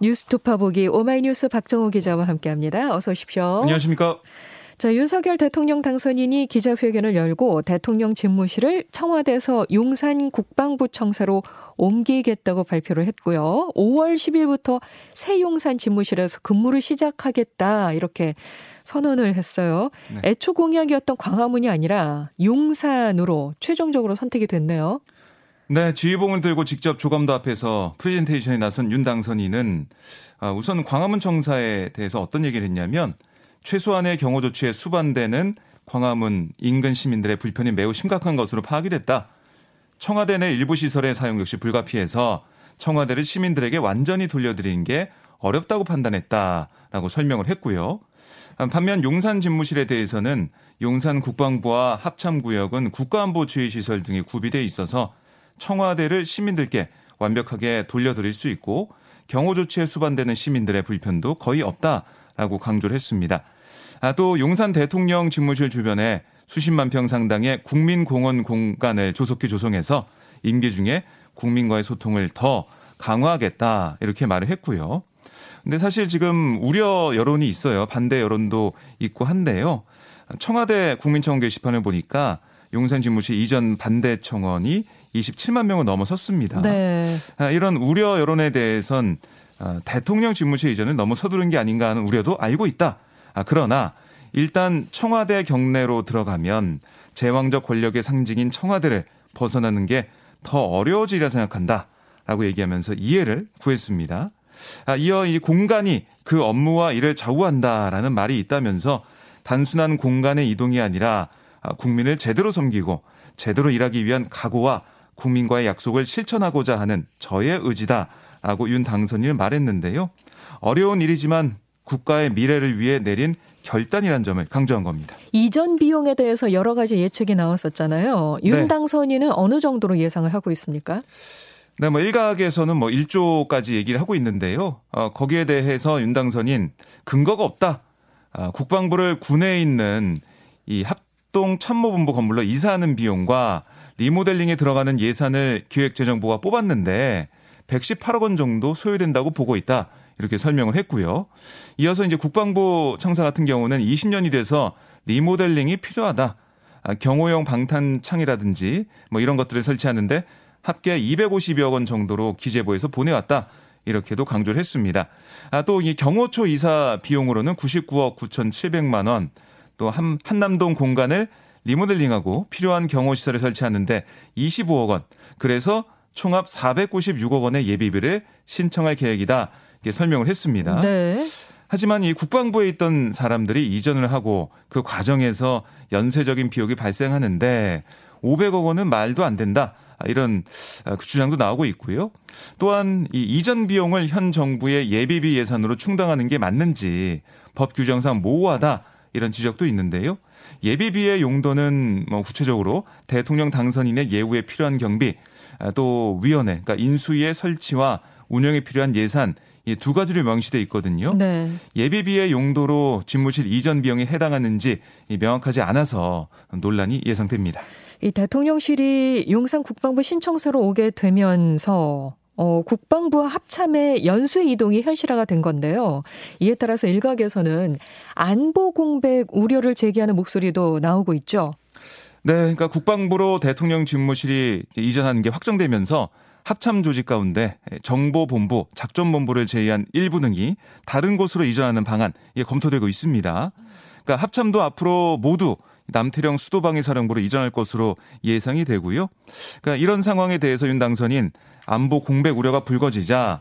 뉴스토파 보기 오마이뉴스 박정호 기자와 함께합니다. 어서 오십시오. 안녕하십니까? 자, 윤석열 대통령 당선인이 기자회견을 열고 대통령 집무실을 청와대에서 용산 국방부 청사로 옮기겠다고 발표를 했고요. 5월 10일부터 새 용산 집무실에서 근무를 시작하겠다 이렇게 선언을 했어요. 네. 애초 공약이었던 광화문이 아니라 용산으로 최종적으로 선택이 됐네요. 네, 지휘봉을 들고 직접 조감도 앞에서 프레젠테이션에 나선 윤 당선인은 아, 우선 광화문 청사에 대해서 어떤 얘기를 했냐면 최소한의 경호 조치에 수반되는 광화문 인근 시민들의 불편이 매우 심각한 것으로 파악이 됐다. 청와대 내 일부 시설의 사용 역시 불가피해서 청와대를 시민들에게 완전히 돌려드리는 게 어렵다고 판단했다라고 설명을 했고요. 반면 용산 집무실에 대해서는 용산 국방부와 합참구역은 국가안보 주의시설 등이 구비돼 있어서 청와대를 시민들께 완벽하게 돌려드릴 수 있고 경호 조치에 수반되는 시민들의 불편도 거의 없다라고 강조를 했습니다. 아, 또 용산 대통령 집무실 주변에 수십만 평 상당의 국민공원 공간을 조속히 조성해서 임기 중에 국민과의 소통을 더 강화하겠다 이렇게 말을 했고요. 근데 사실 지금 우려 여론이 있어요. 반대 여론도 있고 한데요. 청와대 국민청원 게시판을 보니까 용산 집무실 이전 반대 청원이 27만 명을 넘어섰습니다. 네. 아, 이런 우려 여론에 대해선 아, 대통령 집무실 이전을 너무 서두른 게 아닌가 하는 우려도 알고 있다. 아, 그러나 일단 청와대 경내로 들어가면 제왕적 권력의 상징인 청와대를 벗어나는 게 더 어려워지리라 생각한다. 라고 얘기하면서 이해를 구했습니다. 이어 이 공간이 그 업무와 일을 좌우한다라는 말이 있다면서 단순한 공간의 이동이 아니라 국민을 제대로 섬기고 제대로 일하기 위한 각오와 국민과의 약속을 실천하고자 하는 저의 의지다라고 윤 당선인은 말했는데요. 어려운 일이지만 국가의 미래를 위해 내린 결단이란 점을 강조한 겁니다. 이전 비용에 대해서 여러 가지 예측이 나왔었잖아요. 윤 네. 당선인은 어느 정도로 예상을 하고 있습니까? 네, 뭐 일각에서는 뭐 1조까지 얘기를 하고 있는데요. 어, 거기에 대해서 윤 당선인 근거가 없다. 아, 국방부를 군에 있는 이 합 동 참모본부 건물로 이사하는 비용과 리모델링에 들어가는 예산을 기획재정부가 뽑았는데 118억 원 정도 소요된다고 보고 있다. 이렇게 설명을 했고요. 이어서 이제 국방부 청사 같은 경우는 20년이 돼서 리모델링이 필요하다. 아, 경호용 방탄창이라든지 뭐 이런 것들을 설치하는데 합계 250여 원 정도로 기재부에서 보내왔다. 이렇게도 강조를 했습니다. 아, 또 이 경호처 이사 비용으로는 99억 9,700만 원, 또 한, 한남동 공간을 리모델링하고 필요한 경호시설을 설치하는데 25억 원. 그래서 총합 496억 원의 예비비를 신청할 계획이다. 이렇게 설명을 했습니다. 네. 하지만 이 국방부에 있던 사람들이 이전을 하고 그 과정에서 연쇄적인 비용이 발생하는데 500억 원은 말도 안 된다. 이런 그 주장도 나오고 있고요. 또한 이 이전 비용을 현 정부의 예비비 예산으로 충당하는 게 맞는지 법 규정상 모호하다 이런 지적도 있는데요. 예비비의 용도는 뭐 구체적으로 대통령 당선인의 예우에 필요한 경비, 아, 또 위원회, 그러니까 인수위의 설치와 운영에 필요한 예산 이 두 가지로 명시돼 있거든요. 네. 예비비의 용도로 집무실 이전 비용에 해당하는지 명확하지 않아서 논란이 예상됩니다. 이 대통령실이 용산 국방부 신청서로 오게 되면서 어, 국방부와 합참의 연수 이동이 현실화가 된 건데요. 이에 따라서 일각에서는 안보 공백 우려를 제기하는 목소리도 나오고 있죠. 네, 그러니까 국방부로 대통령 집무실이 이전하는 게 확정되면서 합참 조직 가운데 정보본부, 작전본부를 제외한 일부 등이 다른 곳으로 이전하는 방안 이게 검토되고 있습니다. 그러니까 합참도 앞으로 모두 남태령 수도방위사령부로 이전할 것으로 예상이 되고요. 그러니까 이런 상황에 대해서 윤 당선인 안보 공백 우려가 불거지자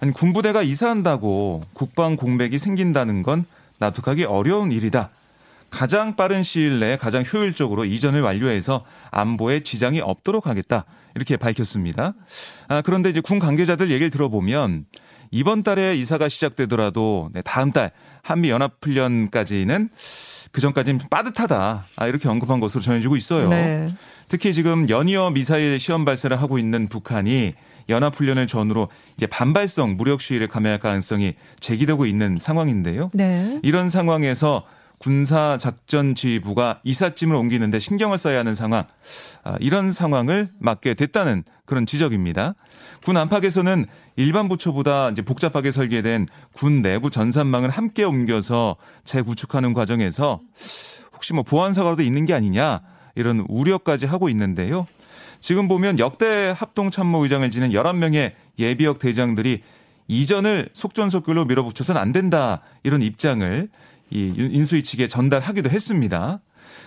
아니 군부대가 이사한다고 국방 공백이 생긴다는 건 납득하기 어려운 일이다. 가장 빠른 시일 내에 가장 효율적으로 이전을 완료해서 안보에 지장이 없도록 하겠다. 이렇게 밝혔습니다. 아, 그런데 이제 군 관계자들 얘기를 들어보면 이번 달에 이사가 시작되더라도 네, 다음 달 한미 연합 훈련까지는 그 전까지는 빠듯하다. 아, 이렇게 언급한 것으로 전해지고 있어요. 네. 특히 지금 연이어 미사일 시험 발사를 하고 있는 북한이 연합훈련을 전후로 이제 반발성 무력 시위를 감행할 가능성이 제기되고 있는 상황인데요. 네. 이런 상황에서 군사작전지휘부가 이삿짐을 옮기는데 신경을 써야 하는 상황, 아, 이런 상황을 맞게 됐다는 그런 지적입니다. 군 안팎에서는 일반 부처보다 이제 복잡하게 설계된 군 내부 전산망을 함께 옮겨서 재구축하는 과정에서 혹시 뭐 보안 사고라도 있는 게 아니냐 이런 우려까지 하고 있는데요. 지금 보면 역대 합동참모의장을 지낸 11명의 예비역 대장들이 이전을 속전속결로 밀어붙여서는 안 된다 이런 입장을 이 인수위 측에 전달하기도 했습니다.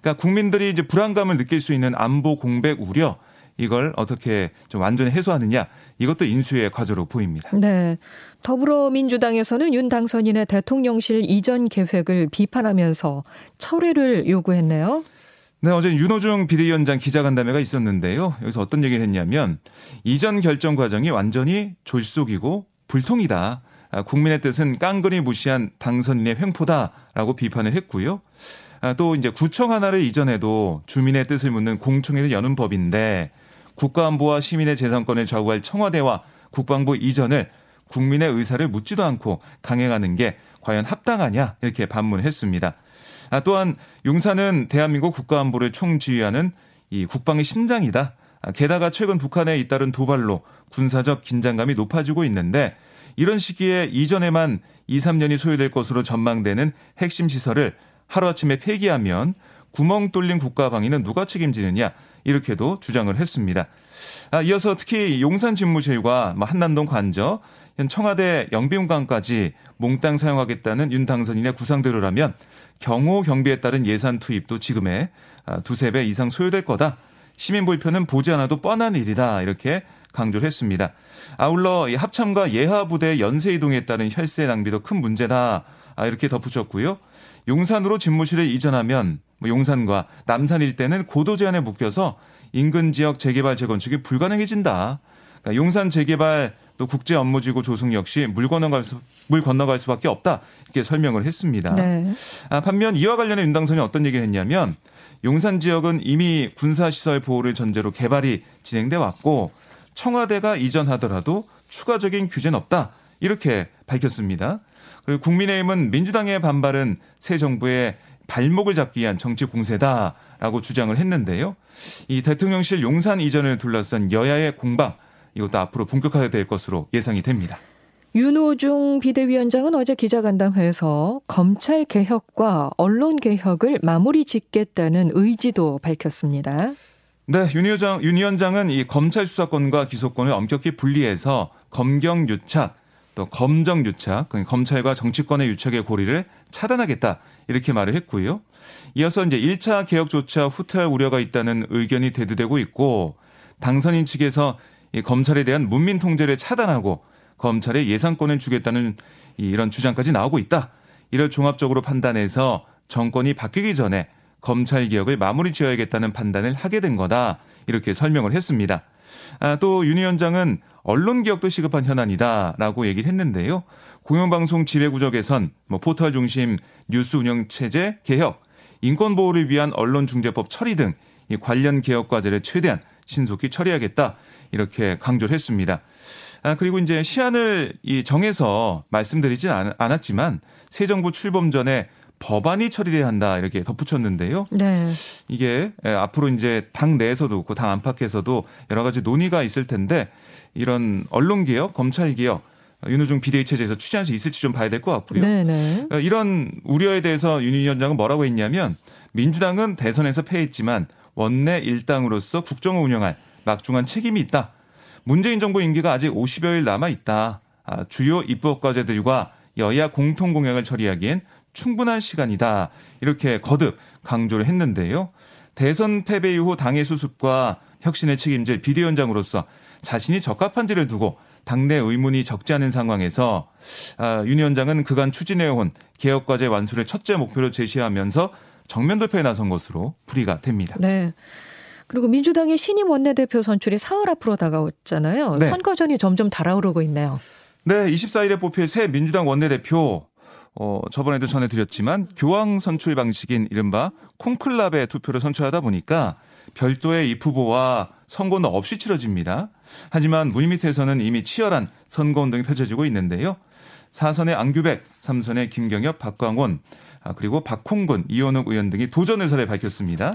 그러니까 국민들이 이제 불안감을 느낄 수 있는 안보 공백 우려 이걸 어떻게 좀 완전히 해소하느냐 이것도 인수의 과제로 보입니다. 네. 더불어민주당에서는 윤 당선인의 대통령실 이전 계획을 비판하면서 철회를 요구했네요. 네, 어제 윤호중 비대위원장 기자간담회가 있었는데요. 여기서 어떤 얘기를 했냐면 이전 결정 과정이 완전히 졸속이고 불통이다. 아, 국민의 뜻은 깡그리 무시한 당선인의 횡포다라고 비판을 했고요. 아, 또 이제 구청 하나를 이전해도 주민의 뜻을 묻는 공청회를 여는 법인데 국가안보와 시민의 재산권을 좌우할 청와대와 국방부 이전을 국민의 의사를 묻지도 않고 강행하는 게 과연 합당하냐 이렇게 반문했습니다. 아, 또한 용산은 대한민국 국가안보를 총지휘하는 이 국방의 심장이다. 아, 게다가 최근 북한에 잇따른 도발로 군사적 긴장감이 높아지고 있는데 이런 시기에 이전에만 2, 3년이 소요될 것으로 전망되는 핵심 시설을 하루아침에 폐기하면 구멍 뚫린 국가 방위는 누가 책임지느냐 이렇게도 주장을 했습니다. 아, 이어서 특히 용산 집무실과 뭐 한남동 관저, 청와대 영비용관까지 몽땅 사용하겠다는 윤 당선인의 구상대로라면 경호 경비에 따른 예산 투입도 지금의 아, 두세 배 이상 소요될 거다. 시민 불편은 보지 않아도 뻔한 일이다. 이렇게 강조를 했습니다. 아울러 합참과 예하 부대 연쇄 이동에 따른 혈세 낭비도 큰 문제다. 아, 이렇게 덧붙였고요. 용산으로 집무실을 이전하면 뭐 용산과 남산 일대는 고도 제한에 묶여서 인근 지역 재개발 재건축이 불가능해진다. 그러니까 용산 재개발 또 국제 업무지구 조성 역시 물 건너갈 수, 물 건너갈 수밖에 없다 이렇게 설명을 했습니다. 네. 아, 반면 이와 관련해 윤당선이 어떤 얘기를 했냐면 용산 지역은 이미 군사 시설 보호를 전제로 개발이 진행돼 왔고 청와대가 이전하더라도 추가적인 규제는 없다. 이렇게 밝혔습니다. 그리고 국민의힘은 민주당의 반발은 새 정부의 발목을 잡기 위한 정치 공세다라고 주장을 했는데요. 이 대통령실 용산 이전을 둘러싼 여야의 공방 이것도 앞으로 본격화될 것으로 예상이 됩니다. 윤호중 비대위원장은 어제 기자간담회에서 검찰 개혁과 언론 개혁을 마무리 짓겠다는 의지도 밝혔습니다. 네, 윤 위원장, 윤 위원장은 이 검찰 수사권과 기소권을 엄격히 분리해서 검경 유착, 또 검정 유착, 그러니까 검찰과 정치권의 유착의 고리를 차단하겠다 이렇게 말을 했고요. 이어서 이제 1차 개혁조차 후퇴할 우려가 있다는 의견이 대두되고 있고 당선인 측에서 이 검찰에 대한 문민 통제를 차단하고 검찰에 예산권을 주겠다는 이런 주장까지 나오고 있다. 이를 종합적으로 판단해서 정권이 바뀌기 전에 검찰 개혁을 마무리 지어야겠다는 판단을 하게 된 거다. 이렇게 설명을 했습니다. 아, 또 윤 위원장은 언론 개혁도 시급한 현안이다라고 얘기를 했는데요. 공영방송 지배구조 개선, 뭐 포털 중심 뉴스 운영 체제 개혁, 인권 보호를 위한 언론 중재법 처리 등 이 관련 개혁 과제를 최대한 신속히 처리하겠다 이렇게 강조를 했습니다. 아, 그리고 이제 시한을 이 정해서 말씀드리진 않았지만 새 정부 출범 전에 법안이 처리돼야 한다 이렇게 덧붙였는데요. 네. 이게 앞으로 이제 당 내에서도 그렇고 당 안팎에서도 여러 가지 논의가 있을 텐데 이런 언론 개혁, 검찰 개혁 윤호중 비대위 체제에서 추진할 수 있을지 좀 봐야 될 것 같고요. 네네. 네. 이런 우려에 대해서 윤 위원장은 뭐라고 했냐면 민주당은 대선에서 패했지만 원내 일당으로서 국정을 운영할 막중한 책임이 있다. 문재인 정부 임기가 아직 50여일 남아 있다. 아, 주요 입법 과제들과 여야 공통 공약을 처리하기엔 충분한 시간이다. 이렇게 거듭 강조를 했는데요. 대선 패배 이후 당의 수습과 혁신을 책임질 비대위원장으로서 자신이 적합한지를 두고 당내 의문이 적지 않은 상황에서 아, 윤 위원장은 그간 추진해온 개혁과제 완수를 첫째 목표로 제시하면서 정면 돌파에 나선 것으로 풀이가 됩니다. 네. 그리고 민주당의 신임 원내대표 선출이 사흘 앞으로 다가왔잖아요. 네. 선거전이 점점 달아오르고 있네요. 네, 24일에 뽑힐 새 민주당 원내대표 어, 저번에도 전해드렸지만 교황 선출 방식인 이른바 콩클라베 투표를 선출하다 보니까 별도의 입 후보와 선거는 없이 치러집니다. 하지만 물밑에서는 이미 치열한 선거 운동이 펼쳐지고 있는데요. 4선의 안규백, 3선의 김경엽, 박광원, 아, 그리고 박홍근, 이현욱 의원 등이 도전 의사를 밝혔습니다.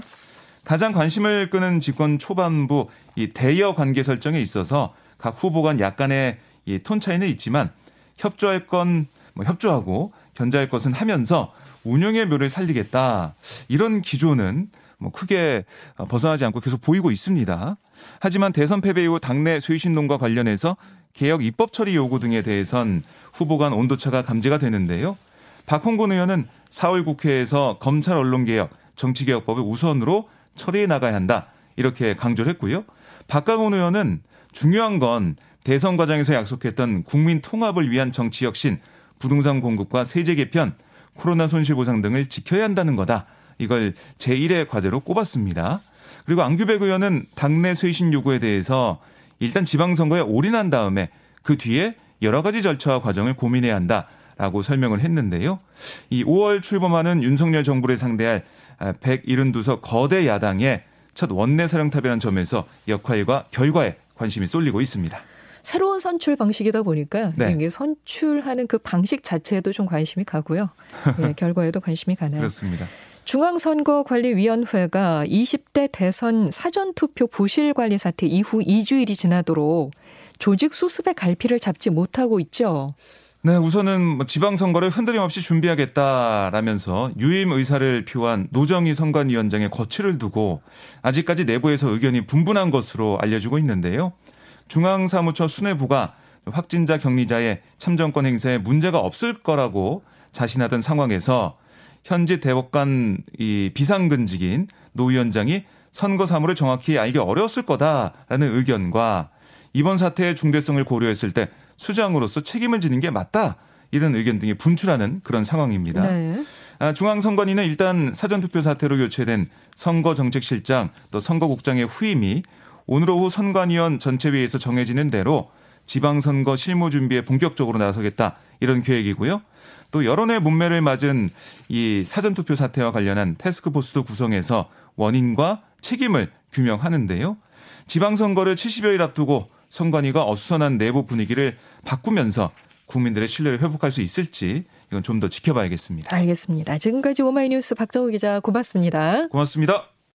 가장 관심을 끄는 집권 초반부 이 대여 관계 설정에 있어서 각 후보 간 약간의 이 톤 차이는 있지만 협조할 건 뭐 협조하고 견제할 것은 하면서 운영의 묘를 살리겠다. 이런 기조는 뭐 크게 벗어나지 않고 계속 보이고 있습니다. 하지만 대선 패배 이후 당내 쇄신론과 관련해서 개혁 입법 처리 요구 등에 대해선 후보 간 온도차가 감지가 되는데요. 박홍근 의원은 4월 국회에서 검찰 언론개혁, 정치개혁법을 우선으로 처리해 나가야 한다. 이렇게 강조를 했고요. 박강원 의원은 중요한 건 대선 과정에서 약속했던 국민 통합을 위한 정치 혁신, 부동산 공급과 세제 개편, 코로나 손실 보상 등을 지켜야 한다는 거다. 이걸 제1의 과제로 꼽았습니다. 그리고 안규백 의원은 당내 쇄신 요구에 대해서 일단 지방선거에 올인한 다음에 그 뒤에 여러 가지 절차와 과정을 고민해야 한다 라고 설명을 했는데요. 이 5월 출범하는 윤석열 정부를 상대할 172석 거대 야당의 첫 원내 사령탑이라는 점에서 역할과 결과에 관심이 쏠리고 있습니다. 새로운 선출 방식이다 보니까 네. 이게 선출하는 그 방식 자체에도 좀 관심이 가고요. 네, 결과에도 관심이 가나요? 그렇습니다. 중앙선거관리위원회가 20대 대선 사전투표 부실관리 사태 이후 2주일이 지나도록 조직 수습의 갈피를 잡지 못하고 있죠. 네, 우선은 뭐 지방선거를 흔들림 없이 준비하겠다라면서 유임 의사를 표한 노정희 선관위원장의 거취를 두고 아직까지 내부에서 의견이 분분한 것으로 알려지고 있는데요. 중앙사무처 수뇌부가 확진자 격리자의 참정권 행사에 문제가 없을 거라고 자신하던 상황에서 현직 대법관 이 비상근직인 노 위원장이 선거 사무를 정확히 알기 어려웠을 거다라는 의견과 이번 사태의 중대성을 고려했을 때 수장으로서 책임을 지는 게 맞다. 이런 의견 등이 분출하는 그런 상황입니다. 네. 아, 중앙선관위는 일단 사전투표 사태로 교체된 선거정책실장 또 선거국장의 후임이 오늘 오후 선관위원 전체회의에서 정해지는 대로 지방선거 실무 준비에 본격적으로 나서겠다 이런 계획이고요. 또 여론의 문매를 맞은 이 사전투표 사태와 관련한 테스크포스도 구성해서 원인과 책임을 규명하는데요. 지방선거를 70여일 앞두고 선관위가 어수선한 내부 분위기를 바꾸면서 국민들의 신뢰를 회복할 수 있을지 이건 좀 더 지켜봐야겠습니다. 알겠습니다. 지금까지 오마이뉴스 박정우 기자 고맙습니다. 고맙습니다.